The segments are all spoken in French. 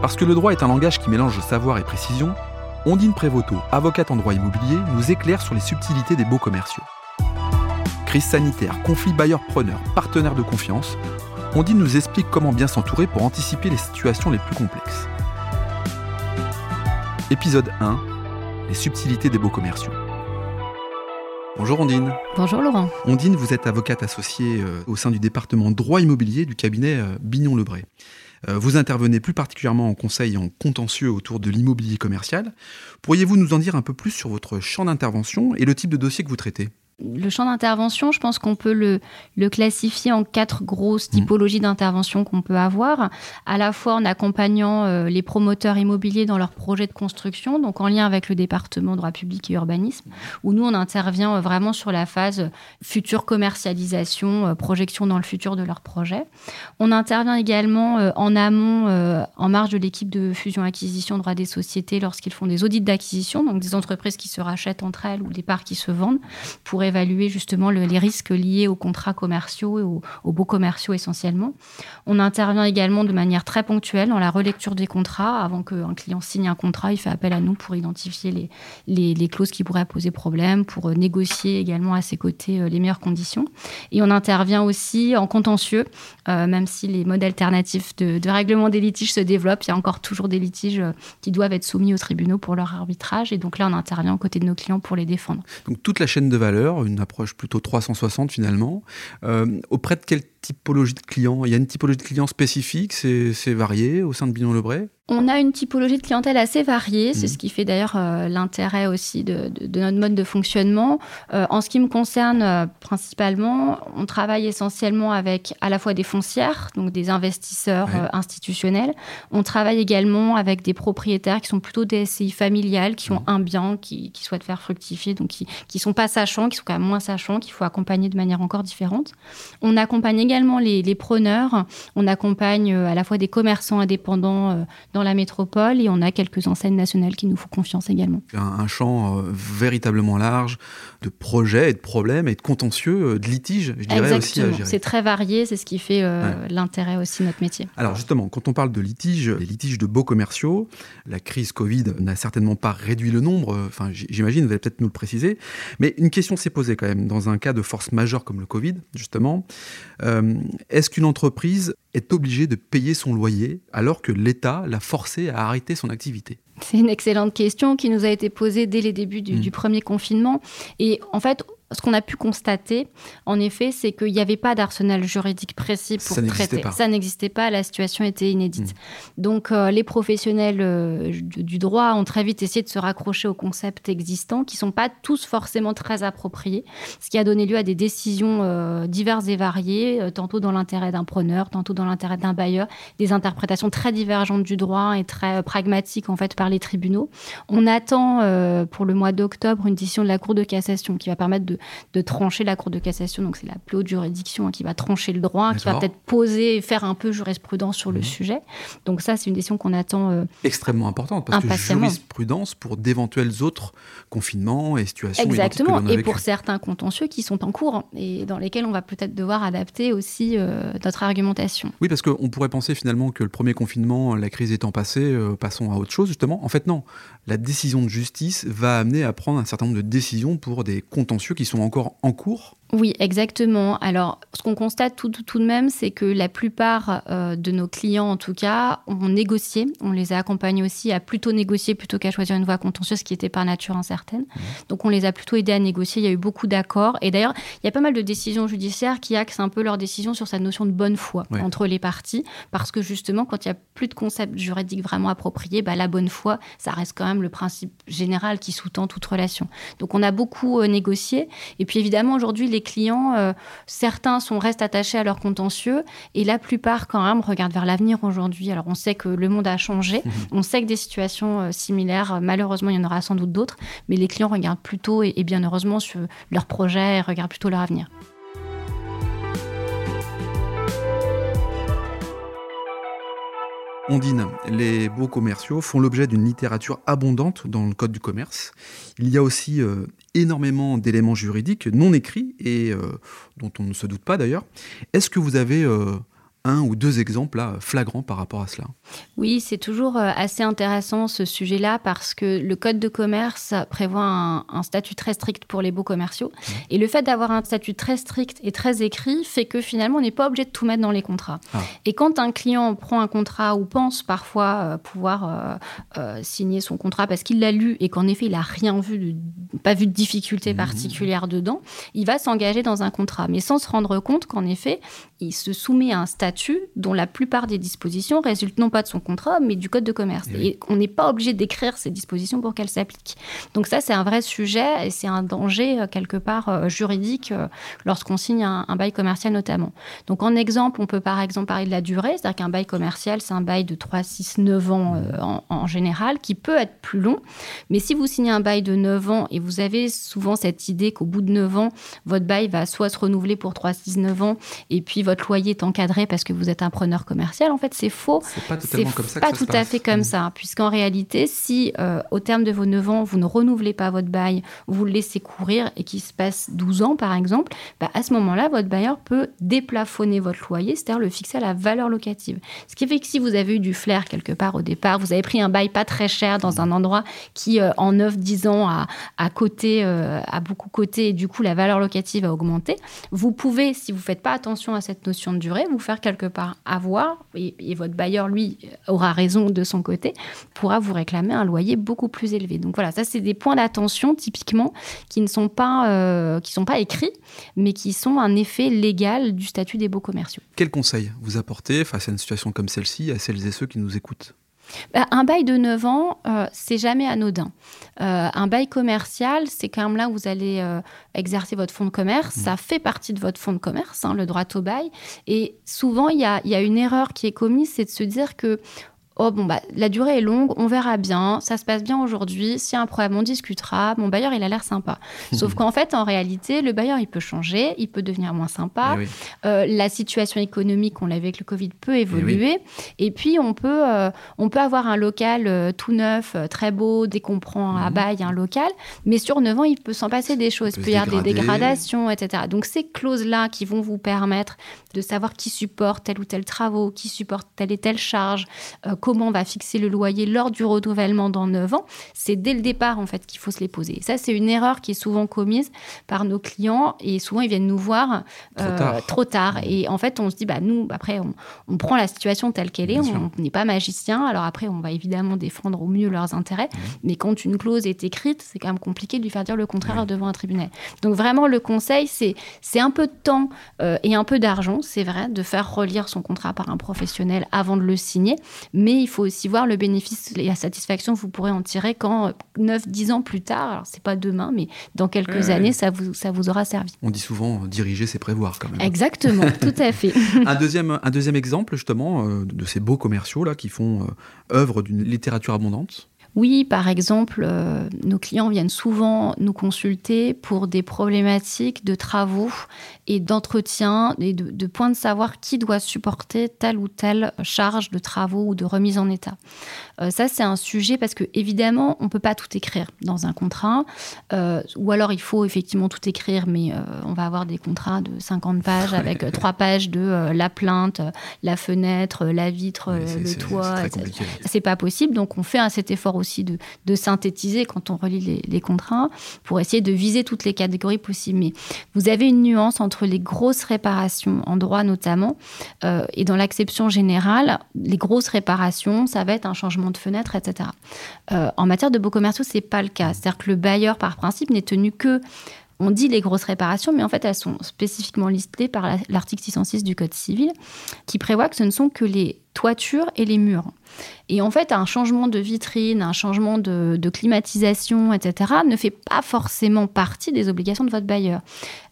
Parce que le droit est un langage qui mélange savoir et précision, Ondine Prévoto, avocate en droit immobilier, nous éclaire sur les subtilités des beaux commerciaux. Crise sanitaire, conflit bailleur-preneur, partenaire de confiance, Ondine nous explique comment bien s'entourer pour anticiper les situations les plus complexes. Épisode 1 Les subtilités des beaux commerciaux. Bonjour Ondine. Bonjour Laurent. Ondine, vous êtes avocate associée euh, au sein du département droit immobilier du cabinet euh, Bignon-Lebray. Euh, vous intervenez plus particulièrement en conseil en contentieux autour de l'immobilier commercial. Pourriez-vous nous en dire un peu plus sur votre champ d'intervention et le type de dossier que vous traitez? Le champ d'intervention, je pense qu'on peut le, le, classifier en quatre grosses mmh. typologies d'intervention qu'on peut avoir, à la fois en accompagnant euh, les promoteurs immobiliers dans leurs projets de construction, donc en lien avec le département droit public et urbanisme, où nous, on intervient euh, vraiment sur la phase future commercialisation, euh, projection dans le futur de leurs projets. On intervient également en amont, en marge de l'équipe de fusion-acquisition droit des sociétés, lorsqu'ils font des audits d'acquisition, donc des entreprises qui se rachètent entre elles ou des parts qui se vendent, pour évaluer justement les risques liés aux contrats commerciaux et aux, beaux commerciaux essentiellement. On intervient également de manière très ponctuelle dans la relecture des contrats. Avant qu'un client signe un contrat, il fait appel à nous pour identifier les, clauses qui pourraient poser problème, pour euh, négocier également à ses côtés euh, les meilleures conditions. Et on intervient aussi en contentieux, euh, même si les modes alternatifs de, règlement des litiges se développent, il y a encore toujours des litiges qui doivent être soumis aux tribunaux pour leur arbitrage. Et donc là, on intervient aux côtés de nos clients pour les défendre. Donc toute la chaîne de valeur, une approche plutôt 360 finalement. Euh, auprès de quel typologie de clients Il y a une typologie de clients spécifique, c'est varié au sein de Bignon-Lebray on a une typologie de clientèle assez variée, c'est mmh. ce qui fait d'ailleurs euh, l'intérêt aussi de, notre mode de fonctionnement. Euh, en ce qui me concerne euh, principalement, on travaille essentiellement avec à la fois des foncières, donc des investisseurs institutionnels. On travaille également avec des propriétaires qui sont plutôt des SCI familiales, qui ont mmh. un bien, qui, souhaitent faire fructifier, donc qui ne sont pas sachants, qui sont quand même moins sachants, qu'il faut accompagner de manière encore différente. On accompagne également les, les preneurs, on accompagne à la fois des commerçants indépendants dans la métropole et on a quelques enseignes nationales qui nous font confiance également. Un, champ euh, véritablement large de projets et de problèmes et de contentieux, euh, de litiges, je dirais aussi à gérer. C'est très varié, c'est ce qui fait euh, l'intérêt aussi de notre métier. Alors justement, quand on parle de litiges, les litiges de beaux commerciaux, la crise Covid n'a certainement pas réduit le nombre, enfin j'imagine, vous allez peut-être nous le préciser, mais une question s'est posée quand même, dans un cas de force majeure comme le Covid, justement, est-ce qu'une entreprise est obligée de payer son loyer alors que l'État l'a forcé à arrêter son activité? C'est une excellente question qui nous a été posée dès les débuts du, mmh. du premier confinement. Et en fait, ce qu'on a pu constater, en effet, c'est qu'il n'y avait pas d'arsenal juridique précis pour traiter. Ça n'existait pas, la situation était inédite. Hmm. Donc, euh, les professionnels euh, du droit ont très vite essayé de se raccrocher aux concepts existants, qui ne sont pas tous forcément très appropriés, ce qui a donné lieu à des décisions euh, diverses et variées, tantôt dans l'intérêt d'un preneur, tantôt dans l'intérêt d'un bailleur, des interprétations très divergentes du droit et très pragmatiques, en fait, par les tribunaux. On attend, pour le mois d'octobre, une décision de la Cour de cassation qui va permettre de de, trancher la Cour de cassation. Donc, c'est la plus haute juridiction hein, qui va trancher le droit, qui va peut-être poser et faire un peu jurisprudence sur le mhm. sujet. Donc, ça, c'est une décision qu'on attend. Euh, Extrêmement importante, parce que jurisprudence pour d'éventuels autres confinements et situations. Exactement. Et pour certains contentieux qui sont en cours et dans lesquels on va peut-être devoir adapter aussi euh, notre argumentation. Oui, parce qu'on pourrait penser finalement que le premier confinement, la crise étant passée, euh, passons à autre chose, justement. En fait, non. La décision de justice va amener à prendre un certain nombre de décisions pour des contentieux qui sont encore en cours oui, exactement. Alors, ce qu'on constate tout, tout, de même, c'est que la plupart euh, de nos clients, en tout cas, ont négocié. On les a accompagnés aussi à plutôt négocier plutôt qu'à choisir une voie contentieuse, qui était par nature incertaine. Mmh. Donc, on les a plutôt aidés à négocier. Il y a eu beaucoup d'accords. Et d'ailleurs, il y a pas mal de décisions judiciaires qui axent un peu leurs décisions sur cette notion de bonne foi entre les parties. Parce que justement, quand il n'y a plus de concept juridique vraiment approprié, bah, la bonne foi, ça reste quand même le principe général qui sous-tend toute relation. Donc, on a beaucoup euh, négocié. Et puis, évidemment, aujourd'hui, les clients, euh, certains sont, restent attachés à leur contentieux et la plupart, quand même, regardent vers l'avenir aujourd'hui. Alors, on sait que le monde a changé, mhm. on sait que des situations euh, similaires, euh, malheureusement, il y en aura sans doute d'autres, mais les clients regardent plutôt, et, et bien heureusement, sur leur projet et regardent plutôt leur avenir. Ondine, les beaux commerciaux font l'objet d'une littérature abondante dans le Code du commerce. Il y a aussi euh, énormément d'éléments juridiques non écrits et euh, dont on ne se doute pas d'ailleurs. Est-ce que vous avez euh, un ou deux exemples là, flagrants par rapport à cela. Oui, c'est toujours euh, assez intéressant ce sujet-là parce que le code de commerce prévoit un, statut très strict pour les beaux commerciaux. Et le fait d'avoir un statut très strict et très écrit fait que finalement on n'est pas obligé de tout mettre dans les contrats. Ah. Et quand un client prend un contrat ou pense parfois euh, pouvoir euh, signer son contrat parce qu'il l'a lu et qu'en effet il n'a rien vu, de, pas vu de difficulté mmh. particulière dedans, il va s'engager dans un contrat. Mais sans se rendre compte qu'en effet il se soumet à un statut dont la plupart des dispositions résultent non pas de son contrat, mais du code de commerce. Eh et, on n'est pas obligé d'écrire ces dispositions pour qu'elles s'appliquent. Donc ça, c'est un vrai sujet et c'est un danger euh, quelque part euh, juridique euh, lorsqu'on signe un, bail commercial notamment. Donc en exemple, on peut par exemple parler de la durée, c'est-à-dire qu'un bail commercial, c'est un bail de 3, 6, 9 ans en, en, général, qui peut être plus long. Mais si vous signez un bail de 9 ans et vous avez souvent cette idée qu'au bout de 9 ans, votre bail va soit se renouveler pour 3, 6, 9 ans et puis votre loyer est encadré parce que vous êtes un preneur commercial, en fait, c'est faux. C'est pas totalement comme ça. Pas tout à fait comme mmh. ça, puisqu'en réalité, si euh, au terme de vos 9 ans, vous ne renouvelez pas votre bail, vous le laissez courir et qu'il se passe 12 ans, par exemple, bah, à ce moment-là, votre bailleur peut déplafonner votre loyer, c'est-à-dire le fixer à la valeur locative. Ce qui fait que si vous avez eu du flair quelque part au départ, vous avez pris un bail pas très cher dans un endroit qui, euh, en 9-10 ans, a, a, coté, euh, a beaucoup coté et du coup, la valeur locative a augmenté, vous pouvez, si vous ne faites pas attention à cette notion de durée, vous faire quelque part avoir, et, votre bailleur, lui, aura raison de son côté, pourra vous réclamer un loyer beaucoup plus élevé. Donc voilà, ça, c'est des points d'attention typiquement qui ne sont pas, euh, sont pas écrits, mais qui sont un effet légal du statut des beaux commerciaux. Quel conseil vous apportez face à une situation comme celle-ci à celles et ceux qui nous écoutent? Un bail de 9 ans, euh, c'est jamais anodin. Euh, un bail commercial, c'est quand même là où vous allez euh, exercer votre fonds de commerce. Mmh. Ça fait partie de votre fonds de commerce, hein, le droit au bail. Et souvent, il y a, y a, une erreur qui est commise, c'est de se dire que oh bon bah la durée est longue, on verra bien, ça se passe bien aujourd'hui, s'il y a un problème on discutera, mon bailleur il a l'air sympa. Sauf qu'en fait en réalité le bailleur il peut changer, il peut devenir moins sympa, eh euh, la situation économique on l'a vu avec le Covid peut eh évoluer et, puis on peut euh, on peut avoir un local euh, tout neuf, très beau, dès qu'on prend un mhm. bail un local, mais sur 9 ans il peut s'en passer des choses, il peut y avoir des dégradations, etc. Donc ces clauses là qui vont vous permettre de savoir qui supporte tel ou tel travaux, qui supporte telle et telle charge, comment on va fixer le loyer lors du renouvellement dans 9 ans, c'est dès le départ en fait qu'il faut se les poser. ça, c'est une erreur qui est souvent commise par nos clients et souvent ils viennent nous voir trop, tard. Euh, et en fait, on se dit, bah, nous, après, on, prend la situation telle qu'elle est, on n'est pas magicien. Alors après, on va évidemment défendre au mieux leurs intérêts, mmh. mais quand une clause est écrite, c'est quand même compliqué de lui faire dire le contraire devant un tribunal. Donc vraiment, le conseil, c'est un peu de temps euh, et un peu d'argent, c'est vrai, de faire relire son contrat par un professionnel avant de le signer, mais il faut aussi voir le bénéfice et la satisfaction que vous pourrez en tirer quand 9-10 ans plus tard, alors c'est pas demain, mais dans quelques années, Ça, vous, ça vous aura servi. On dit souvent euh, diriger, c'est prévoir quand même. Exactement, tout à fait. un, deuxième, un deuxième exemple justement euh, de ces beaux commerciaux là qui font euh, œuvre d'une littérature abondante. Oui, par exemple, nos clients viennent souvent nous consulter pour des problématiques de travaux et d'entretien et de, points de savoir qui doit supporter telle ou telle charge de travaux ou de remise en état. Euh, ça, c'est un sujet parce que évidemment, on peut pas tout écrire dans un contrat, euh, ou alors il faut effectivement tout écrire, mais euh, on va avoir des contrats de 50 pages avec trois pages de la plainte, la fenêtre, la vitre, le toit. C'est pas possible, donc on fait cet effort aussi de, synthétiser quand on relit les, les contrats pour essayer de viser toutes les catégories possibles. Mais vous avez une nuance entre les grosses réparations, en droit notamment, euh, et dans l'acception générale, les grosses réparations, ça va être un changement de fenêtre, etc. Euh, en matière de beaux commerciaux, c'est pas le cas. C'est-à-dire que le bailleur, par principe, n'est tenu que on dit les grosses réparations, mais en fait, elles sont spécifiquement listées par l'article 606 du Code civil, qui prévoit que ce ne sont que les toitures et les murs. Et en fait, un changement de vitrine, un changement de, de climatisation, etc., ne fait pas forcément partie des obligations de votre bailleur.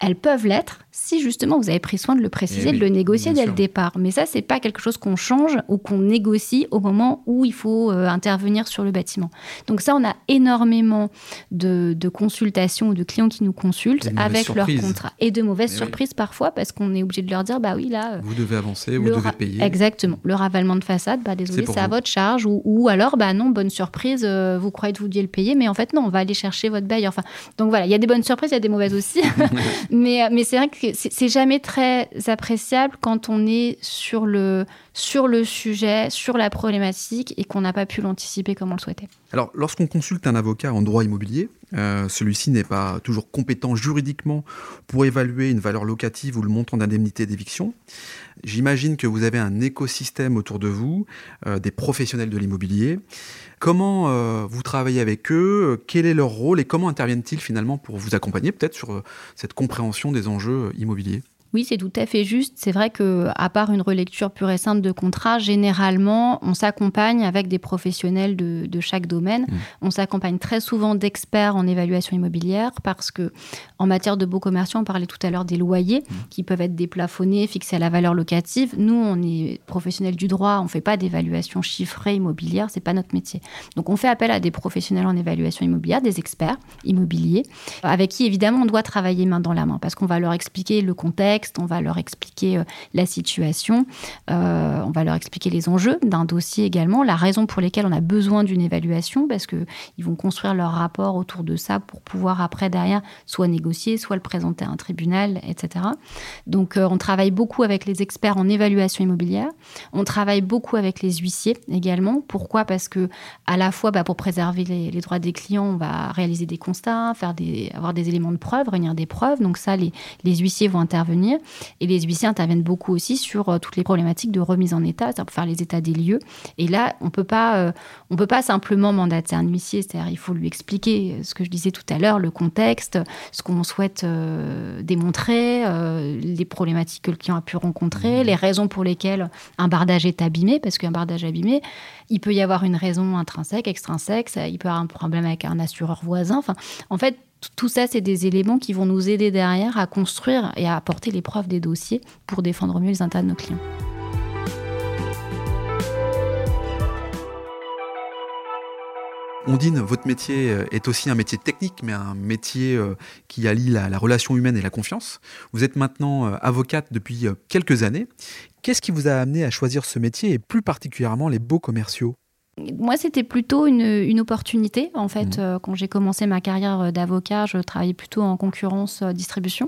Elles peuvent l'être si justement vous avez pris soin de le préciser, eh de le négocier dès le départ. Mais ça, c'est pas quelque chose qu'on change ou qu'on négocie au moment où il faut euh, intervenir sur le bâtiment. Donc ça, on a énormément de, consultations ou de clients qui nous consultent avec leur contrat et de mauvaises eh surprises parfois parce qu'on est obligé de leur dire bah oui là. Vous devez avancer, vous devez payer. Exactement. Le, ravalement de façade, bah désolé, c'est à votre charge. Ou, alors, bah non, bonne surprise, euh, vous croyez que vous deviez le payer, mais en fait non, on va aller chercher votre bail. Enfin, donc voilà, il y a des bonnes surprises, il y a des mauvaises aussi. mais mais c'est vrai que c'est jamais très appréciable quand on est sur le sur le sujet, sur la problématique et qu'on n'a pas pu l'anticiper comme on le souhaitait. Alors, lorsqu'on consulte un avocat en droit immobilier, euh, celui-ci n'est pas toujours compétent juridiquement pour évaluer une valeur locative ou le montant d'indemnité d'éviction. J'imagine que vous avez un écosystème autour de vous, euh, des professionnels de l'immobilier. Comment euh, vous travaillez avec eux? Quel est leur rôle et comment interviennent-ils finalement pour vous accompagner peut-être sur cette compréhension des enjeux immobiliers? Oui, c'est tout à fait juste. C'est vrai que, à part une relecture pure et simple de contrat, généralement, on s'accompagne avec des professionnels de, chaque domaine. Mmh. On s'accompagne très souvent d'experts en évaluation immobilière parce que, en matière de beaux commerciaux, on parlait tout à l'heure des loyers mmh. qui peuvent être déplafonnés, fixés à la valeur locative. Nous, on est professionnels du droit, on ne fait pas d'évaluation chiffrée immobilière, c'est pas notre métier. Donc, on fait appel à des professionnels en évaluation immobilière, des experts immobiliers, avec qui évidemment on doit travailler main dans la main parce qu'on va leur expliquer le contexte on va leur expliquer euh, la situation, euh, on va leur expliquer les enjeux d'un dossier également, la raison pour laquelle on a besoin d'une évaluation, parce qu'ils vont construire leur rapport autour de ça pour pouvoir après derrière soit négocier, soit le présenter à un tribunal, etc. Donc euh, on travaille beaucoup avec les experts en évaluation immobilière, on travaille beaucoup avec les huissiers également. Pourquoi? Parce que à la fois bah, pour préserver les, droits des clients, on va réaliser des constats, avoir des éléments de preuve, réunir des preuves. Donc ça, les huissiers vont intervenir et les huissiers interviennent beaucoup aussi sur euh, toutes les problématiques de remise en état, c'est-à-dire pour faire les états des lieux. Et là, on peut pas, euh, on peut pas simplement mandater un huissier, c'est-à-dire il faut lui expliquer euh, ce que je disais tout à l'heure, le contexte, ce qu'on souhaite démontrer, les problématiques que le client a pu rencontrer, mmh. les raisons pour lesquelles un bardage est abîmé, parce qu'un bardage abîmé, il peut y avoir une raison intrinsèque, extrinsèque, il peut y avoir un problème avec un assureur voisin. Enfin, en fait, tout ça, c'est des éléments qui vont nous aider derrière à construire et à apporter les preuves des dossiers pour défendre mieux les intérêts de nos clients. Ondine, votre métier euh, est aussi un métier technique, mais un métier euh, qui allie la, relation humaine et la confiance. Vous êtes maintenant euh, avocate depuis quelques années. Qu'est-ce qui vous a amené à choisir ce métier et plus particulièrement les beaux commerciaux? Moi, c'était plutôt une, opportunité. En fait, mmh. euh, quand j'ai commencé ma carrière euh, d'avocat, je travaillais plutôt en concurrence euh, distribution.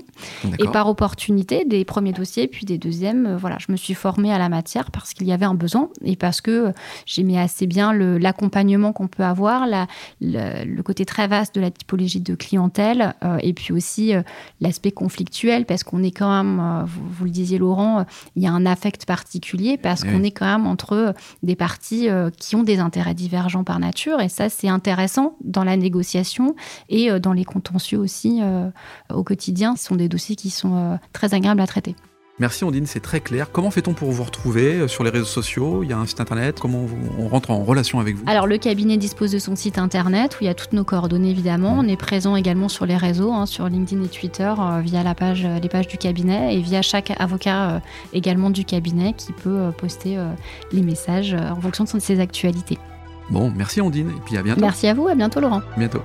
Et par opportunité, des premiers dossiers, puis des deuxièmes, voilà, je me suis formée à la matière parce qu'il y avait un besoin et parce que j'aimais assez bien l'accompagnement qu'on peut avoir, la, le, côté très vaste de la typologie de clientèle et puis aussi l'aspect conflictuel parce qu'on est quand même, vous, le disiez Laurent, il y a un affect particulier parce qu'on est quand même entre des parties qui ont des intérêts divergents par nature. Et ça, c'est intéressant dans la négociation et euh, dans les contentieux aussi euh, au quotidien. Ce sont des dossiers qui sont euh, très agréables à traiter. Merci Ondine, c'est très clair. Comment fait-on pour vous retrouver sur les réseaux sociaux? Il y a un site internet Comment on rentre en relation avec vous? Alors le cabinet dispose de son site internet où il y a toutes nos coordonnées évidemment. On est présent également sur les réseaux, hein, sur LinkedIn et Twitter via la page, les pages du cabinet et via chaque avocat également du cabinet qui peut poster les messages en fonction de ses actualités. Bon, merci Ondine, et puis à bientôt. Merci à vous, à bientôt Laurent. Bientôt.